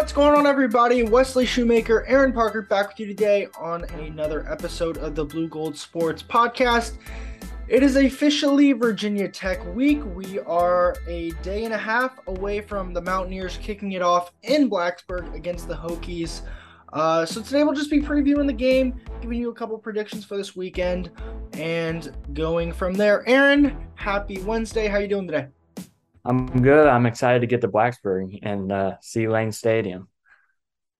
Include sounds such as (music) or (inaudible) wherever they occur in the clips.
What's going on, everybody? Wesley Shoemaker, Aaron Parker back with you today on another episode of the Blue Gold Sports Podcast. It is officially Virginia Tech week. We are a day and a half away from the Mountaineers kicking it off in Blacksburg against the Hokies. Uh, so today we'll just be previewing the game, giving you a couple predictions for this weekend, and going from there. Aaron, happy Wednesday. How are you doing today? I'm good. I'm excited to get to Blacksburg and uh, see Lane Stadium.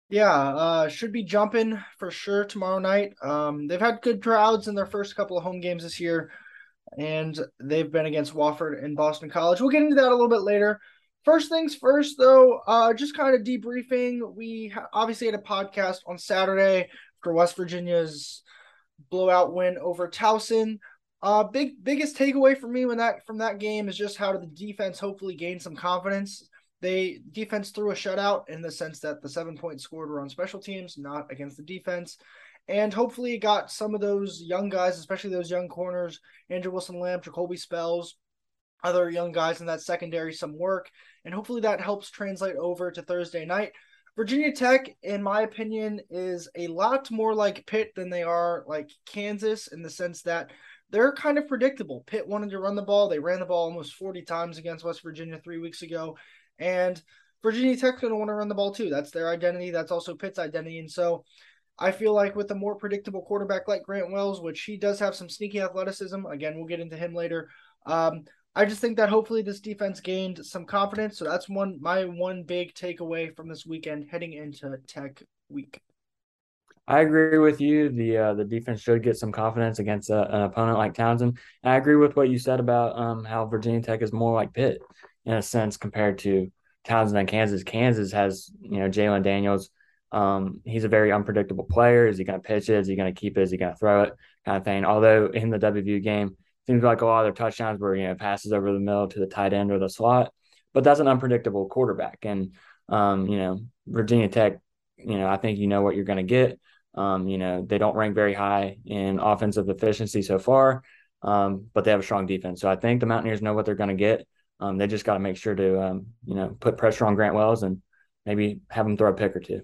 Yeah, uh, should be jumping for sure tomorrow night. Um, they've had good crowds in their first couple of home games this year, and they've been against Wofford and Boston College. We'll get into that a little bit later. First things first, though, uh, just kind of debriefing. We obviously had a podcast on Saturday for West Virginia's blowout win over Towson. Uh, big biggest takeaway for me when that from that game is just how the defense hopefully gained some confidence. They defense threw a shutout in the sense that the seven points scored were on special teams, not against the defense. And hopefully got some of those young guys, especially those young corners, Andrew Wilson Lamb, Jacolby Spells, other young guys in that secondary some work. And hopefully that helps translate over to Thursday night. Virginia Tech, in my opinion, is a lot more like Pitt than they are like Kansas in the sense that they're kind of predictable. Pitt wanted to run the ball. They ran the ball almost 40 times against West Virginia three weeks ago. And Virginia Tech's going to want to run the ball too. That's their identity. That's also Pitt's identity. And so I feel like with a more predictable quarterback like Grant Wells, which he does have some sneaky athleticism, again, we'll get into him later. Um, I just think that hopefully this defense gained some confidence. So that's one my one big takeaway from this weekend heading into Tech week. I agree with you. The uh, the defense should get some confidence against a, an opponent like Towson. And I agree with what you said about um, how Virginia Tech is more like Pitt in a sense compared to Towson and Kansas. Kansas has you know Jalon Daniels. Um, he's a very unpredictable player. Is he going to pitch it? Is he going to keep it? Is he going to throw it? Kind of thing. Although in the WVU game, seems like a lot of their touchdowns were you know passes over the middle to the tight end or the slot. But that's an unpredictable quarterback, and um, you know Virginia Tech. You know I think you know what you're going to get. Um, you know, they don't rank very high in offensive efficiency so far, um, but they have a strong defense. So I think the Mountaineers know what they're going to get. Um, they just got to make sure to, um, you know, put pressure on Grant Wells and maybe have him throw a pick or two.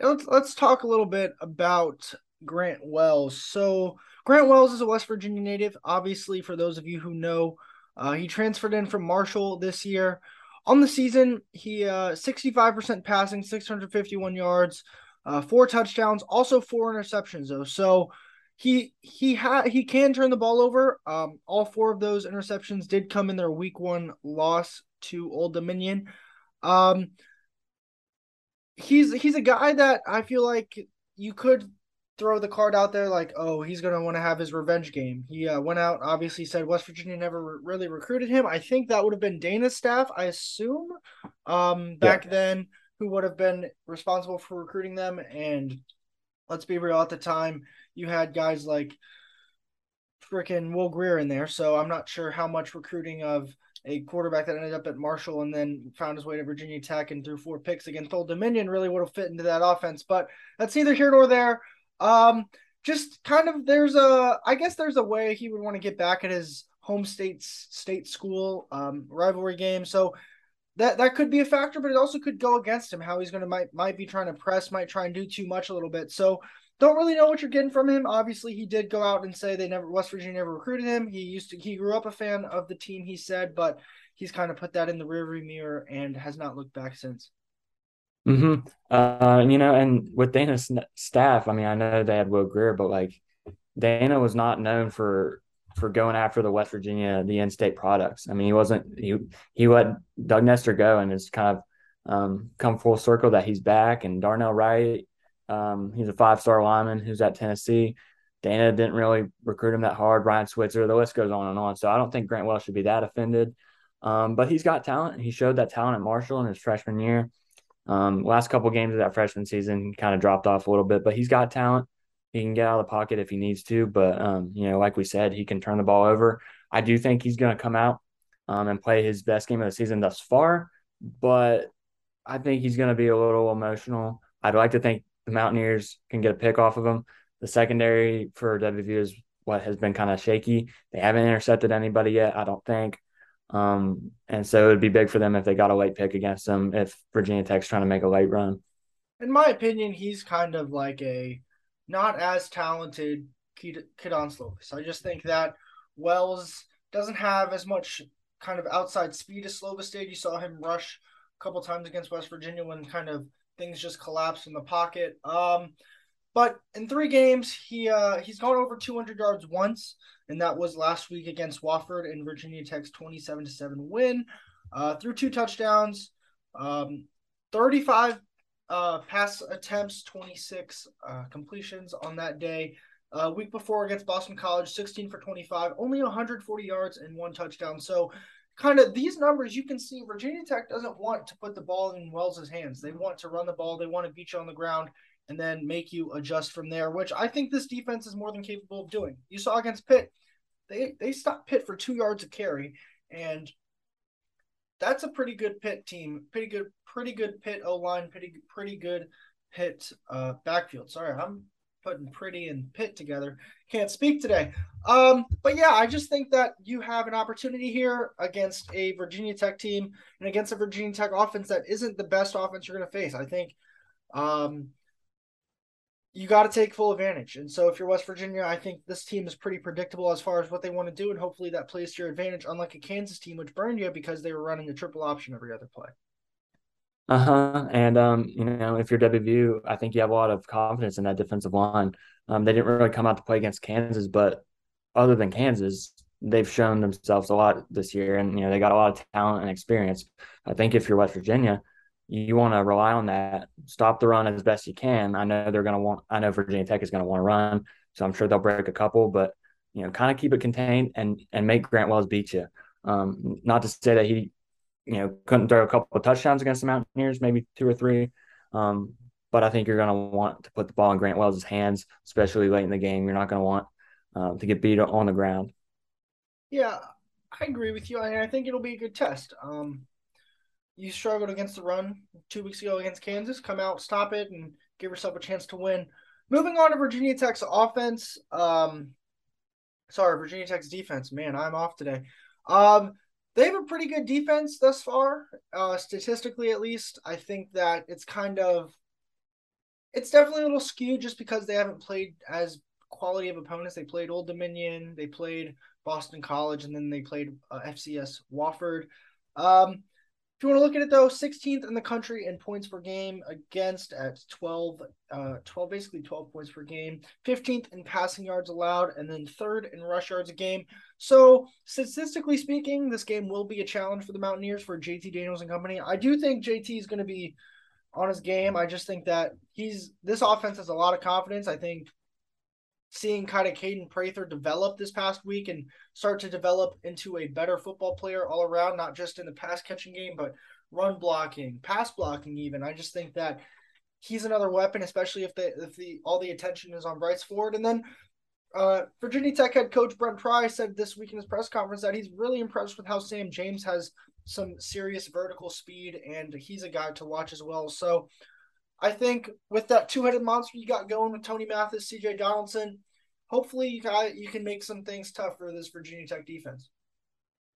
Let's let's talk a little bit about Grant Wells. So Grant Wells is a West Virginia native. Obviously, for those of you who know, uh, he transferred in from Marshall this year. On the season, he uh, 65% passing, 651 yards, uh, four touchdowns, also four interceptions though. So he he had he can turn the ball over. Um, all four of those interceptions did come in their week one loss to Old Dominion. Um, he's he's a guy that I feel like you could throw the card out there like, oh, he's gonna want to have his revenge game. He uh, went out, obviously said West Virginia never re- really recruited him. I think that would have been Dana's staff, I assume, um, back yeah. then who would have been responsible for recruiting them. And let's be real, at the time, you had guys like freaking Will Grier in there. So I'm not sure how much recruiting of a quarterback that ended up at Marshall and then found his way to Virginia Tech and threw four picks against Old Dominion really would have fit into that offense. But that's neither here nor there. Um, just kind of there's a I guess there's a way he would want to get back at his home state state school um, rivalry game. So that that could be a factor, but it also could go against him. How he's going to might might be trying to press, might try and do too much a little bit. So don't really know what you're getting from him. Obviously, he did go out and say they never West Virginia never recruited him. He used to he grew up a fan of the team. He said, but he's kind of put that in the rearview mirror and has not looked back since. Hmm. Uh, you know, and with Dana's staff, I mean, I know they had Will Grier, but like Dana was not known for for going after the West Virginia, the in-state products. I mean, he wasn't he he let Doug Nester go, and it's kind of um, come full circle that he's back. And Darnell Wright, um, he's a five-star lineman who's at Tennessee. Dana didn't really recruit him that hard. Ryan Switzer, the list goes on and on. So I don't think Grant Wells should be that offended. Um, but he's got talent. He showed that talent at Marshall in his freshman year. Um, last couple games of that freshman season kind of dropped off a little bit, but he's got talent. He can get out of the pocket if he needs to, but um, you know, like we said, he can turn the ball over. I do think he's going to come out um, and play his best game of the season thus far, but I think he's going to be a little emotional. I'd like to think the Mountaineers can get a pick off of him. The secondary for WVU is what has been kind of shaky. They haven't intercepted anybody yet, I don't think. Um, and so it would be big for them if they got a late pick against them if Virginia Tech's trying to make a late run. In my opinion, he's kind of like a not as talented Kedon Slovis. I just think that Wells doesn't have as much kind of outside speed as Slovis did. You saw him rush a couple times against West Virginia when kind of things just collapsed in the pocket. Um, but in three games, he uh, he's gone over 200 yards once, and that was last week against Wofford in Virginia Tech's 27 to seven win. Uh, through two touchdowns, um, 35 uh, pass attempts, 26 uh, completions on that day. Uh, week before against Boston College, 16 for 25, only 140 yards and one touchdown. So, kind of these numbers, you can see Virginia Tech doesn't want to put the ball in Wells's hands. They want to run the ball, they want to beat you on the ground, and then make you adjust from there, which I think this defense is more than capable of doing. You saw against Pitt, they they stopped Pitt for two yards of carry, and that's a pretty good Pitt team. Pretty good, pretty good Pitt O line. Pretty pretty good Pitt uh, backfield. Sorry, I'm putting pretty and Pitt together. Can't speak today. Um, but yeah, I just think that you have an opportunity here against a Virginia Tech team and against a Virginia Tech offense that isn't the best offense you're going to face. I think um, you got to take full advantage. And so if you're West Virginia, I think this team is pretty predictable as far as what they want to do, and hopefully that plays to your advantage, unlike a Kansas team which burned you because they were running a triple option every other play. Uh huh. And um, you know, if you're WVU, I think you have a lot of confidence in that defensive line. Um, they didn't really come out to play against Kansas, but other than Kansas, they've shown themselves a lot this year, and you know they got a lot of talent and experience. I think if you're West Virginia, you want to rely on that. Stop the run as best you can. I know they're going to want. I know Virginia Tech is going to want to run, so I'm sure they'll break a couple. But you know, kind of keep it contained and and make Grant Wells beat you. Um, not to say that he, you know, couldn't throw a couple of touchdowns against the Mountaineers, maybe two or three. Um, but I think you're going to want to put the ball in Grant Wells' hands, especially late in the game. You're not going to want uh, to get beat on the ground. Yeah, I agree with you. I, I think it'll be a good test. Um, you struggled against the run two weeks ago against Kansas. Come out, stop it, and give yourself a chance to win. Moving on to Virginia Tech's offense. Um, sorry, Virginia Tech's defense. Man, I'm off today. Um, they have a pretty good defense thus far, uh, statistically at least. I think that it's kind of, it's definitely a little skewed just because they haven't played as quality of opponents. They played Old Dominion, they played Boston College, and then they played uh, FCS Wofford. Um, if you want to look at it though, 16th in the country in points per game against at 12, uh, 12 basically 12 points per game, 15th in passing yards allowed, and then third in rush yards a game. So statistically speaking, this game will be a challenge for the Mountaineers for JT Daniels and company. I do think JT is going to be on his game. I just think that he's this offense has a lot of confidence. I think seeing kind of Kaden Prather develop this past week and start to develop into a better football player all around, not just in the pass catching game, but run blocking, pass blocking, even. I just think that he's another weapon, especially if the if the all the attention is on Bryce Ford. And then uh, Virginia Tech head coach Brent Pry said this week in his press conference that he's really impressed with how Sam James has some serious vertical speed, and he's a guy to watch as well. So I think with that two-headed monster you got going with Tony Mathis, C.J. Donaldson, hopefully you got you can make some things tough for this Virginia Tech defense.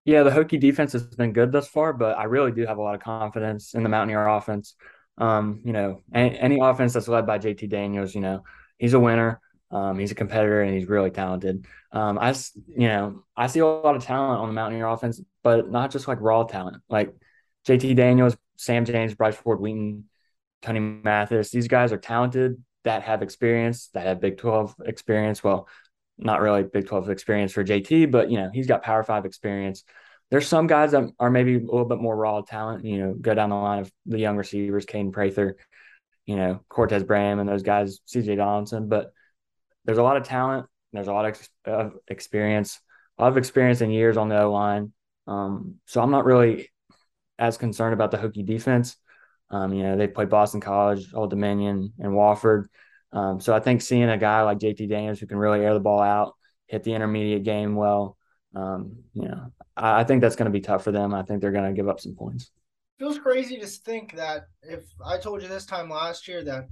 Yeah, the Hokie defense has been good thus far, but I really do have a lot of confidence in the Mountaineer offense. Um, you know, any, any offense that's led by JT Daniels, you know, he's a winner. Um, he's a competitor and he's really talented. Um, I, you know, I see a lot of talent on the Mountaineer offense, but not just like raw talent. Like JT Daniels, Sam James, Bryce Ford Wheaton, Tony Mathis. These guys are talented that have experience, that have Big 12 experience. Well, not really Big 12 experience for JT, but you know, he's got Power 5 experience. There's some guys that are maybe a little bit more raw talent, you know, go down the line of the young receivers, Kaden Prather, you know, Cortez Braham and those guys, CJ Donaldson, but there's a lot of talent, there's a lot of, experience, a lot of experience in years on the O line. Um, so I'm not really as concerned about the Hokie defense. Um, you know, they played Boston College, Old Dominion, and Wofford. Um, so I think seeing a guy like JT Daniels who can really air the ball out, hit the intermediate game well, um, you know, I, I think that's going to be tough for them. I think they're going to give up some points. Feels crazy to think that if I told you this time last year that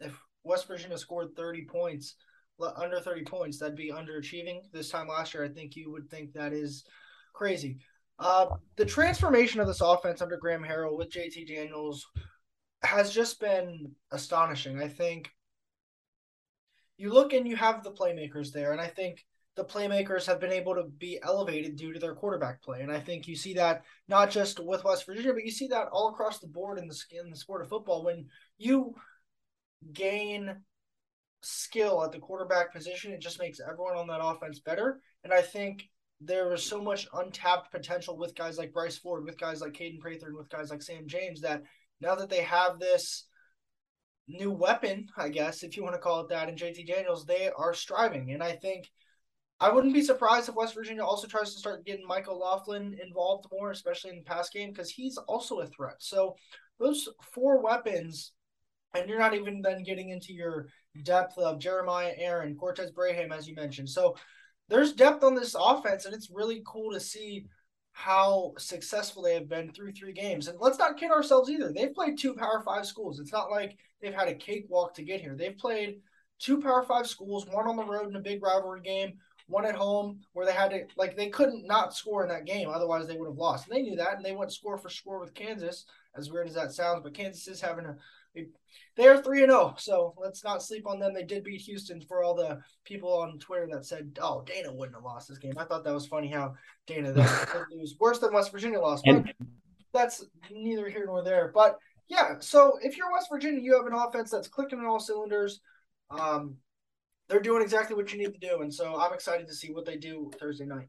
if West Virginia scored 30 points, under 30 points, that'd be underachieving. This time last year, I think you would think that is crazy. Uh, the transformation of this offense under Graham Harrell with JT Daniels has just been astonishing. I think you look and you have the playmakers there, and I think the playmakers have been able to be elevated due to their quarterback play. And I think you see that not just with West Virginia, but you see that all across the board in the in the sport of football. When you gain skill at the quarterback position, it just makes everyone on that offense better. And I think there is so much untapped potential with guys like Bryce Ford, with guys like Kaden Prather, and with guys like Sam James that now that they have this new weapon, I guess, if you want to call it that, in JT Daniels, they are striving. And I think I wouldn't be surprised if West Virginia also tries to start getting Michael Laughlin involved more, especially in the pass game, because he's also a threat. So those four weapons, and you're not even then getting into your depth of Jeremiah Aaron, Cortez Braham, as you mentioned. So there's depth on this offense, and it's really cool to see how successful they have been through three games. And let's not kid ourselves either. They've played two Power Five schools. It's not like they've had a cakewalk to get here. They've played two Power Five schools, one on the road in a big rivalry game, one at home where they had to like they couldn't not score in that game, otherwise they would have lost. And they knew that, and they went score for score with Kansas. As weird as that sounds, but Kansas is having a they are three and zero, oh, so let's not sleep on them. They did beat Houston for all the people on Twitter that said, "Oh, Dana wouldn't have lost this game." I thought that was funny how Dana (laughs) was worse than West Virginia lost, but that's neither here nor there. But yeah, so if you're West Virginia, you have an offense that's clicking on all cylinders. Um, they're doing exactly what you need to do, and so I'm excited to see what they do Thursday night.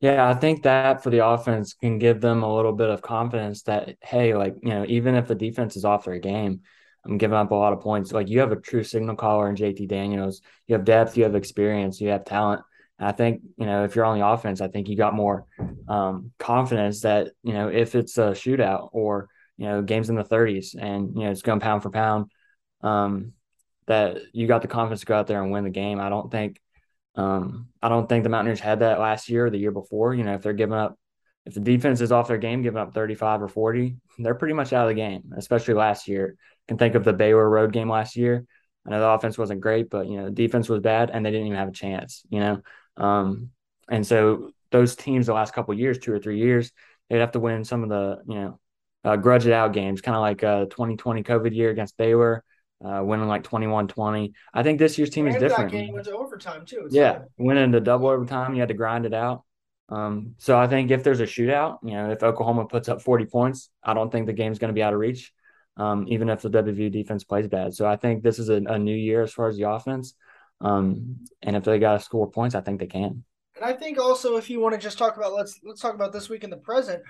Yeah, I think that for the offense can give them a little bit of confidence that hey, like you know, even if the defense is off their game, I'm giving up a lot of points. Like you have a true signal caller in JT Daniels. You have depth, you have experience, you have talent. And I think you know if you're on the offense, I think you got more um, confidence that you know if it's a shootout or you know games in the 30s and you know it's going pound for pound, um, that you got the confidence to go out there and win the game. I don't think um, I don't think the Mountaineers had that last year or the year before. You know, if they're giving up, if the defense is off their game, giving up 35 or 40, they're pretty much out of the game, especially last year. I can think of the Baylor road game last year. I know the offense wasn't great, but, you know, the defense was bad and they didn't even have a chance, you know? Um, and so those teams the last couple years, two or three years, they'd have to win some of the, you know, uh, grudge it out games, kind of like a 2020 COVID year against Baylor uh, winning like 21-20. I think this year's team is different. That game went to overtime too. It's yeah, winning the double overtime, you had to grind it out. Um, so I think if there's a shootout, you know, if Oklahoma puts up 40 points, I don't think the game's going to be out of reach, um, even if the WVU defense plays bad. So I think this is a, a new year as far as the offense. Um, and if they got to score points, I think they can. And I think also if you want to just talk about let's let's talk about this week in the present.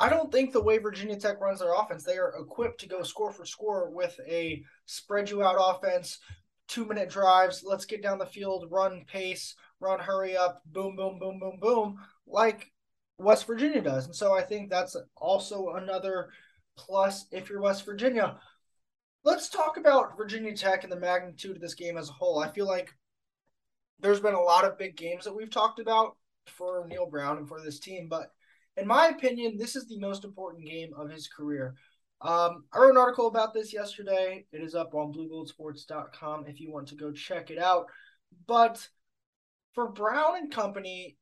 I don't think the way Virginia Tech runs their offense, they are equipped to go score for score with a spread you out offense, two minute drives, let's get down the field, run pace, run hurry up, boom, boom, boom, boom, boom, like West Virginia does. And so I think that's also another plus if you're West Virginia. Let's talk about Virginia Tech and the magnitude of this game as a whole. I feel like there's been a lot of big games that we've talked about for Neal Brown and for this team, but in my opinion, this is the most important game of his career. Um, I wrote an article about this yesterday. It is up on bluegoldsports.com if you want to go check it out. But for Brown and company,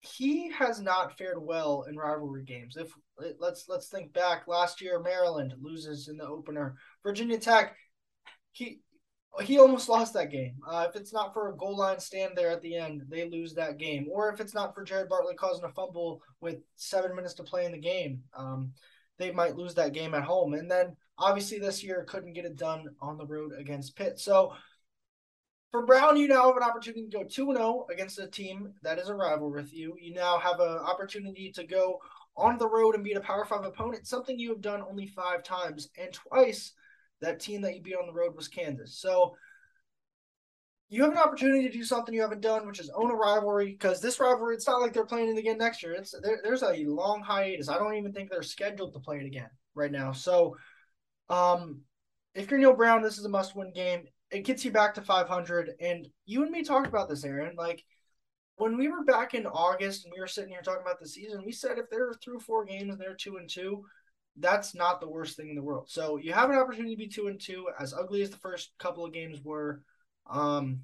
he has not fared well in rivalry games. If let's let's think back last year, Maryland loses in the opener. Virginia Tech, he he almost lost that game. Uh, if it's not for a goal line stand there at the end, they lose that game. Or if it's not for Jared Bartlett causing a fumble with seven minutes to play in the game, um, they might lose that game at home. And then obviously this year couldn't get it done on the road against Pitt. So for Brown, you now have an opportunity to go 2 0 against a team that is a rival with you. You now have an opportunity to go on the road and beat a Power Five opponent, something you have done only five times. And twice – that team that you beat on the road was Kansas. So you have an opportunity to do something you haven't done, which is own a rivalry. Because this rivalry, it's not like they're playing it again next year. It's there, there's a long hiatus. I don't even think they're scheduled to play it again right now. So, um, if you're Neal Brown, this is a must-win game. It gets you back to 500. And you and me talked about this, Aaron. Like when we were back in August and we were sitting here talking about the season, we said if they're through four games and they're two and two, that's not the worst thing in the world. So you have an opportunity to be two and two, as ugly as the first couple of games were. Um,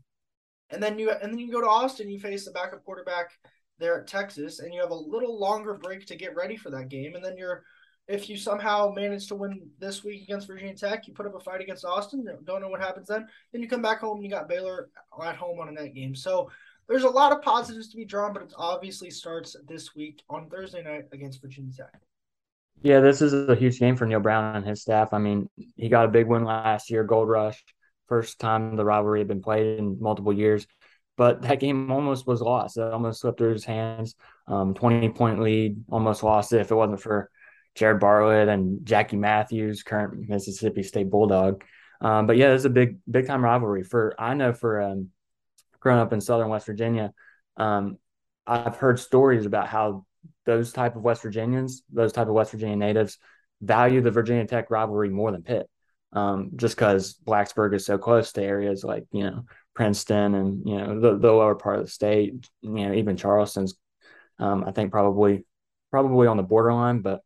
and then you and then you go to Austin, you face the backup quarterback there at Texas, and you have a little longer break to get ready for that game, and then you're if you somehow manage to win this week against Virginia Tech, you put up a fight against Austin. Don't know what happens then. Then you come back home and you got Baylor at home on a night game. So there's a lot of positives to be drawn, but it obviously starts this week on Thursday night against Virginia Tech. Yeah, this is a huge game for Neal Brown and his staff. I mean, he got a big win last year, Gold Rush, first time the rivalry had been played in multiple years. But that game almost was lost. It almost slipped through his hands. Um, 20 point lead, almost lost it if it wasn't for Jared Bartlett and Jackie Matthews, current Mississippi State Bulldog. Um, but yeah, it's a big, big time rivalry for, I know for um, growing up in Southern West Virginia, um, I've heard stories about how those type of West Virginians, those type of West Virginia natives, value the Virginia Tech rivalry more than Pitt, um, just because Blacksburg is so close to areas like you know Princeton and you know the, the lower part of the state. You know even Charleston's, um, I think probably probably on the borderline, but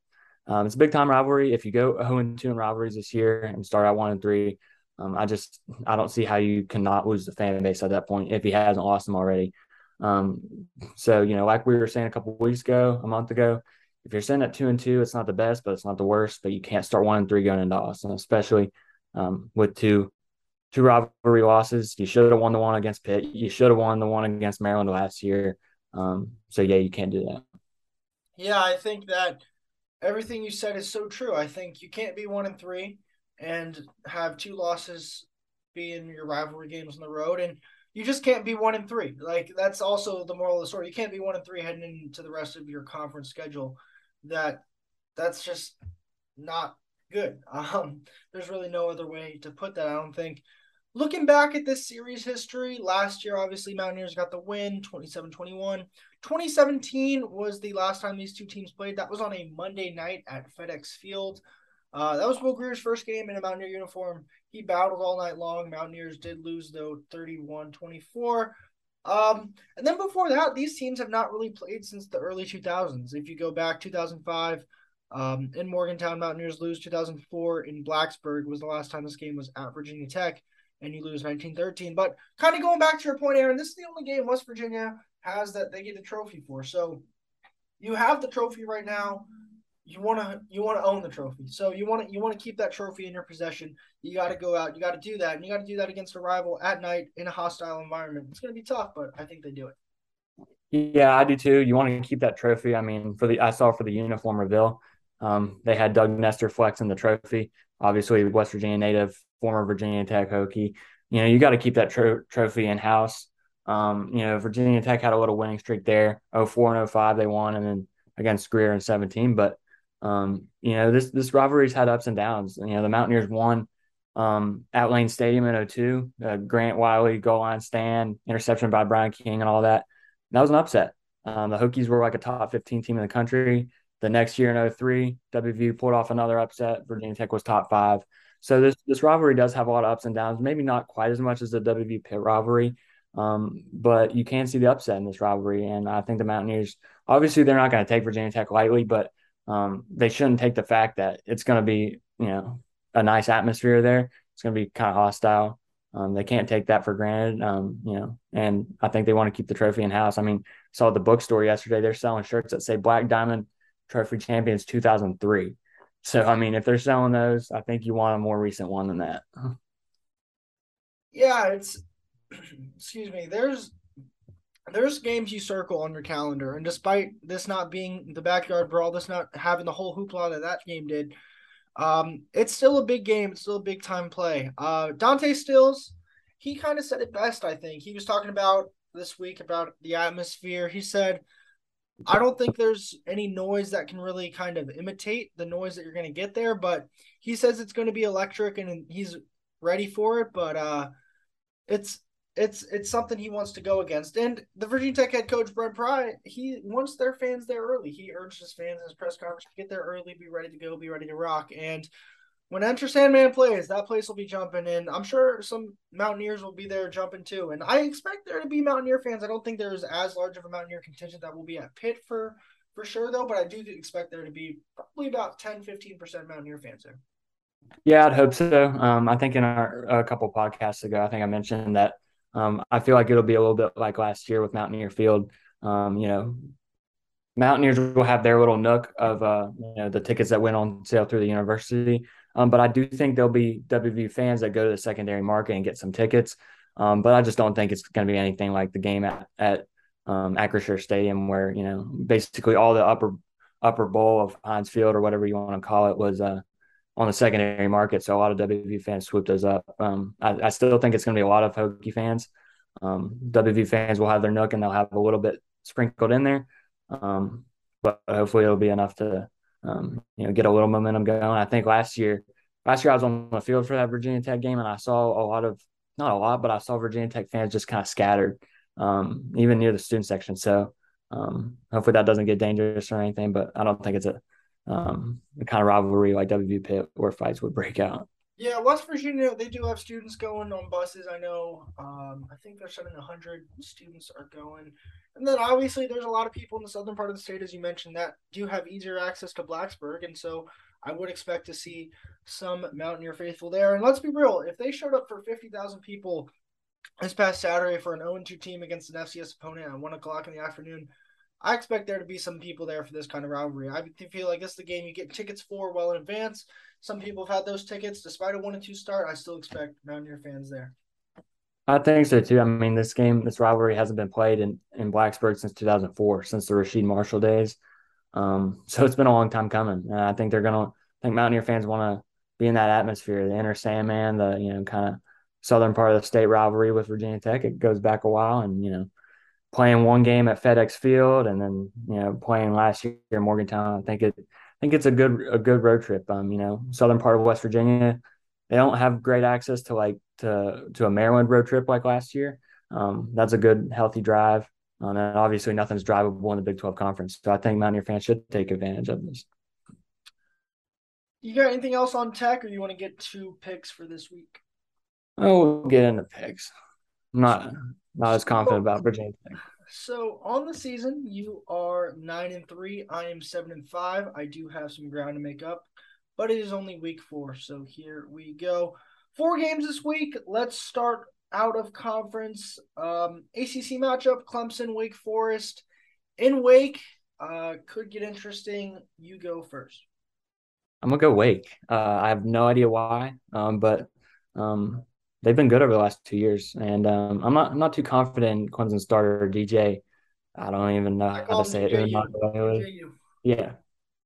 um, it's a big time rivalry. If you go 0 and 2 in rivalries this year and start at one and three, um, I just I don't see how you cannot lose the fan base at that point if he hasn't lost them already. Um, so you know, like we were saying a couple weeks ago, a month ago, if you're sitting at two and two, it's not the best, but it's not the worst. But you can't start one and three going into Austin, especially um, with two two rivalry losses. You should have won the one against Pitt. You should have won the one against Maryland last year. Um, so yeah, you can't do that. Yeah, I think that everything you said is so true. I think you can't be one and three and have two losses be in your rivalry games on the road and you just can't be one and three. Like that's also the moral of the story. You can't be one and three heading into the rest of your conference schedule. That that's just not good. (laughs) Um, there's really no other way to put that. I don't think. Looking back at this series history, last year obviously Mountaineers got the win, 27-21. 2017 was the last time these two teams played. That was on a Monday night at FedEx Field. Uh, that was Will Grier's first game in a Mountaineer uniform. He battled all night long. Mountaineers did lose, though, 31 24. Um, and then before that, these teams have not really played since the early 2000s. If you go back 2005, um, in Morgantown, Mountaineers lose 2004. In Blacksburg was the last time this game was at Virginia Tech, and you lose 1913. But kind of going back to your point, Aaron, this is the only game West Virginia has that they get a trophy for. So you have the trophy right now you want to you want to own the trophy. So you want to you want to keep that trophy in your possession. You got to go out. You got to do that, and you got to do that against a rival at night in a hostile environment. It's going to be tough, but I think they do it. Yeah, I do too. You want to keep that trophy. I mean, for the I saw for the uniform reveal, um, they had Doug Nester flexing the trophy. Obviously, West Virginia native, former Virginia Tech Hokie. You know, you got to keep that tro- trophy in house. Um, you know, Virginia Tech had a little winning streak there. 04 and 05 they won, and then against Grier in 17. But um, you know, this this rivalry's had ups and downs. You know, the Mountaineers won um, at Lane Stadium in 02, uh, Grant Wiley goal line stand, interception by Brian King, and all that. And that was an upset. Um, the Hokies were like a top 15 team in the country. The next year in 03, WVU pulled off another upset. Virginia Tech was top five. So this this rivalry does have a lot of ups and downs. Maybe not quite as much as the WVU Pitt rivalry, um, but you can see the upset in this rivalry. And I think the Mountaineers, obviously, they're not going to take Virginia Tech lightly, but um, they shouldn't take the fact that it's going to be, you know, a nice atmosphere there. It's going to be kind of hostile. Um, they can't take that for granted, um, you know, and I think they want to keep the trophy in house. I mean, saw the bookstore yesterday. They're selling shirts that say Black Diamond Trophy Champions 2003. So, I mean, if they're selling those, I think you want a more recent one than that. Yeah, it's, (clears throat) excuse me, there's there's games you circle on your calendar, and despite this not being the backyard brawl, this not having the whole hoopla that that game did, um, it's still a big game. It's still a big time play. Uh, Dante Stills, he kind of said it best. I think he was talking about this week about the atmosphere. He said, "I don't think there's any noise that can really kind of imitate the noise that you're going to get there, but he says it's going to be electric, and he's ready for it. But uh, it's it's it's something he wants to go against. And the Virginia Tech head coach Brent Pry, he wants their fans there early. He urged his fans in his press conference to get there early, be ready to go, be ready to rock. And when Enter Sandman plays, that place will be jumping, and I'm sure some Mountaineers will be there jumping too. And I expect there to be Mountaineer fans. I don't think there's as large of a Mountaineer contingent that will be at Pitt for for sure though, but I do expect there to be probably about 10, 15% Mountaineer fans there. Yeah, I'd hope so. Um, I think in our a couple podcasts ago, I think I mentioned that um, I feel like it'll be a little bit like last year with Mountaineer Field. um, you know, Mountaineers will have their little nook of uh, you know the tickets that went on sale through the university. Um, but I do think there'll be WVU fans that go to the secondary market and get some tickets. Um, but I just don't think it's going to be anything like the game at, at um, Acrisure Stadium, where you know basically all the upper upper bowl of Heinz Field or whatever you want to call it was uh, on the secondary market. So a lot of WVU fans swooped those up. Um, I, I, still think it's going to be a lot of Hokie fans. Um, WVU fans will have their nook and they'll have a little bit sprinkled in there. Um, but hopefully it'll be enough to um, you know get a little momentum going. I think last year, last year I was on the field for that Virginia Tech game and I saw a lot of not a lot, but I saw Virginia Tech fans just kind of scattered, um, even near the student section. So um, hopefully that doesn't get dangerous or anything. But I don't think it's a um, the kind of rivalry like WVU Pitt where fights would break out. Yeah, West Virginia, they do have students going on buses. I know. Um, I think saying 100 students are going. And then obviously, there's a lot of people in the southern part of the state, as you mentioned, that do have easier access to Blacksburg. And so I would expect to see some Mountaineer faithful there. And let's be real, if they showed up for 50,000 people this past Saturday for an 0 2 team against an FCS opponent at 1 o'clock in the afternoon, I expect there to be some people there for this kind of rivalry. I feel like this is the game you get tickets for well in advance. Some people have had those tickets. Despite a 1 and 2 start, I still expect Mountaineer fans there. I think so too. I mean, this game, this rivalry hasn't been played in, in Blacksburg since 2004, since the Rasheed Marshall days. Um, (laughs) so it's been a long time coming. And I think they're going to, I think Mountaineer fans want to be in that atmosphere, the Enter Sandman, the, you know, kind of southern part of the state rivalry with Virginia Tech. It goes back a while and, you know, playing one game at FedEx Field and then, you know, playing last year in Morgantown. I think it, I think it's a good, a good road trip. Um, you know, southern part of West Virginia, they don't have great access to like to to a Maryland road trip like last year. Um, that's a good healthy drive. Um, and obviously nothing's drivable in the Big 12 conference. So I think Mountaineer fans should take advantage of this. You got anything else on tech or you want to get two picks for this week? Oh, we'll get into picks. I'm not not as confident about Virginia Tech. So on the season, you are nine and three. I am seven and five. I do have some ground to make up but it is only week four. So here we go. Four games this week. Let's start out of conference. Um, ACC matchup Clemson, Wake Forest. In Wake, uh, could get interesting. You go first. I'm gonna go Wake. Uh, I have no idea why, um, but um, they've been good over the last two years, and um, I'm not I'm not too confident in Clemson starter DJ. I don't even know how to say it. Yeah,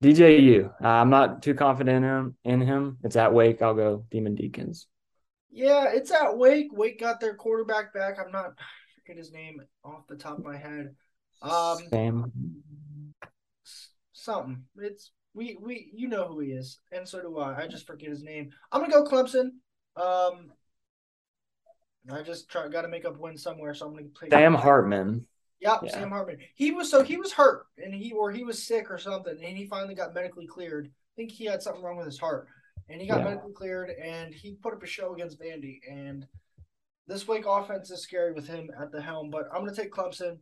DJU. Uh, I'm not too confident in him. In him, it's at Wake. I'll go Demon Deacons. Yeah, it's at Wake. Wake got their quarterback back. I'm not I forget his name off the top of my head. Um, Sam. Something. It's we we you know who he is, and so do I. I just forget his name. I'm gonna go Clemson. Um, I just try got to make up win somewhere, so I'm gonna play. Sam Hartman. Yep, yeah. Sam Hartman. He was so he was hurt and he or he was sick or something, and he finally got medically cleared. I think he had something wrong with his heart, and he got yeah. medically cleared, and he put up a show against Vandy. And this week offense is scary with him at the helm, but I'm gonna take Clemson.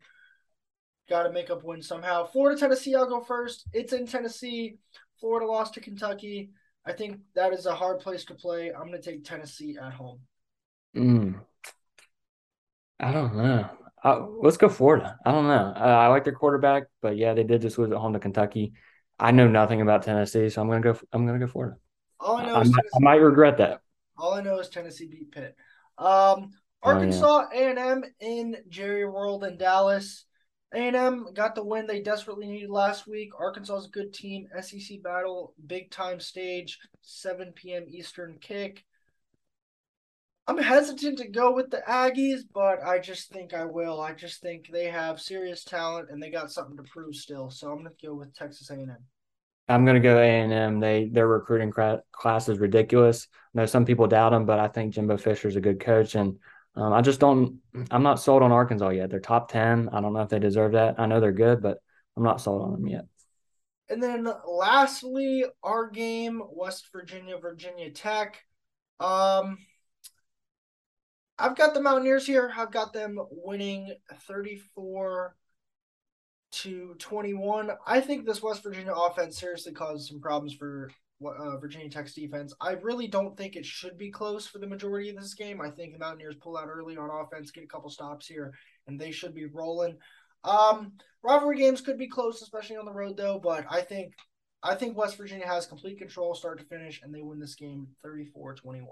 Got to make up win somehow. Florida, Tennessee. I'll go first. It's in Tennessee. Florida lost to Kentucky. I think that is a hard place to play. I'm gonna take Tennessee at home. Mm. I don't know. Uh, let's go Florida. I don't know. Uh, I like their quarterback, but yeah, they did just lose at home to Kentucky. I know nothing about Tennessee, so I'm gonna go. I'm gonna go Florida. All I know I, is might, I might regret that. All I know is Tennessee beat Pitt. Um, Arkansas A and M in Jerry World in Dallas. A&M got the win they desperately needed last week. Arkansas is a good team. SEC battle, big time stage, 7 p.m. Eastern kick. I'm hesitant to go with the Aggies, but I just think I will. I just think they have serious talent and they got something to prove still. So I'm going to go with Texas A&M. I'm going to go A&M. They their recruiting class is ridiculous. I know some people doubt them, but I think Jimbo Fisher is a good coach, and um, I just don't. I'm not sold on Arkansas yet. They're top ten. I don't know if they deserve that. I know they're good, but I'm not sold on them yet. And then lastly, our game, West Virginia, Virginia Tech. Um, I've got the Mountaineers here. I've got them winning 34 to 21. I think this West Virginia offense seriously caused some problems for uh, Virginia Tech's defense. I really don't think it should be close for the majority of this game. I think the Mountaineers pull out early on offense, get a couple stops here, and they should be rolling. Um, rivalry games could be close, especially on the road, though. But I think I think West Virginia has complete control, start to finish, and they win this game 34-21.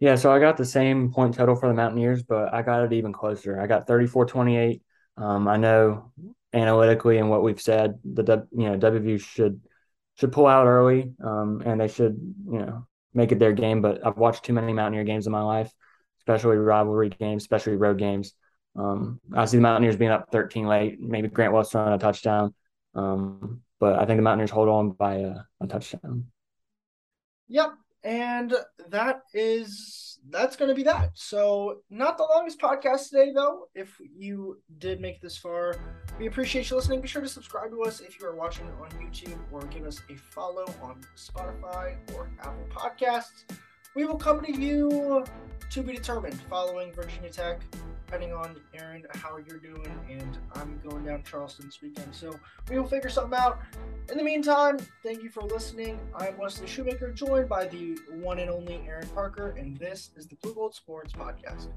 Yeah, so I got the same point total for the Mountaineers, but I got it even closer. I got 34-28. Um, I know analytically and what we've said, the you know WVU should should pull out early, um, and they should you know make it their game. But I've watched too many Mountaineer games in my life, especially rivalry games, especially road games. Um, I see the Mountaineers being up 13 late, maybe Grant Wells throwing a touchdown. Um, but I think the Mountaineers hold on by a, a touchdown. Yep, and that is that's going to be that. So, not the longest podcast today, though. If you did make this far, we appreciate you listening. Be sure to subscribe to us if you are watching on YouTube, or give us a follow on Spotify or Apple Podcasts. We will come to you to be determined following Virginia Tech depending on Aaron how you're doing, and I'm going down to Charleston this weekend. So we will figure something out. In the meantime, thank you for listening. I'm Wesley Shoemaker, joined by the one and only Aaron Parker, and this is the Blue Gold Sports Podcast.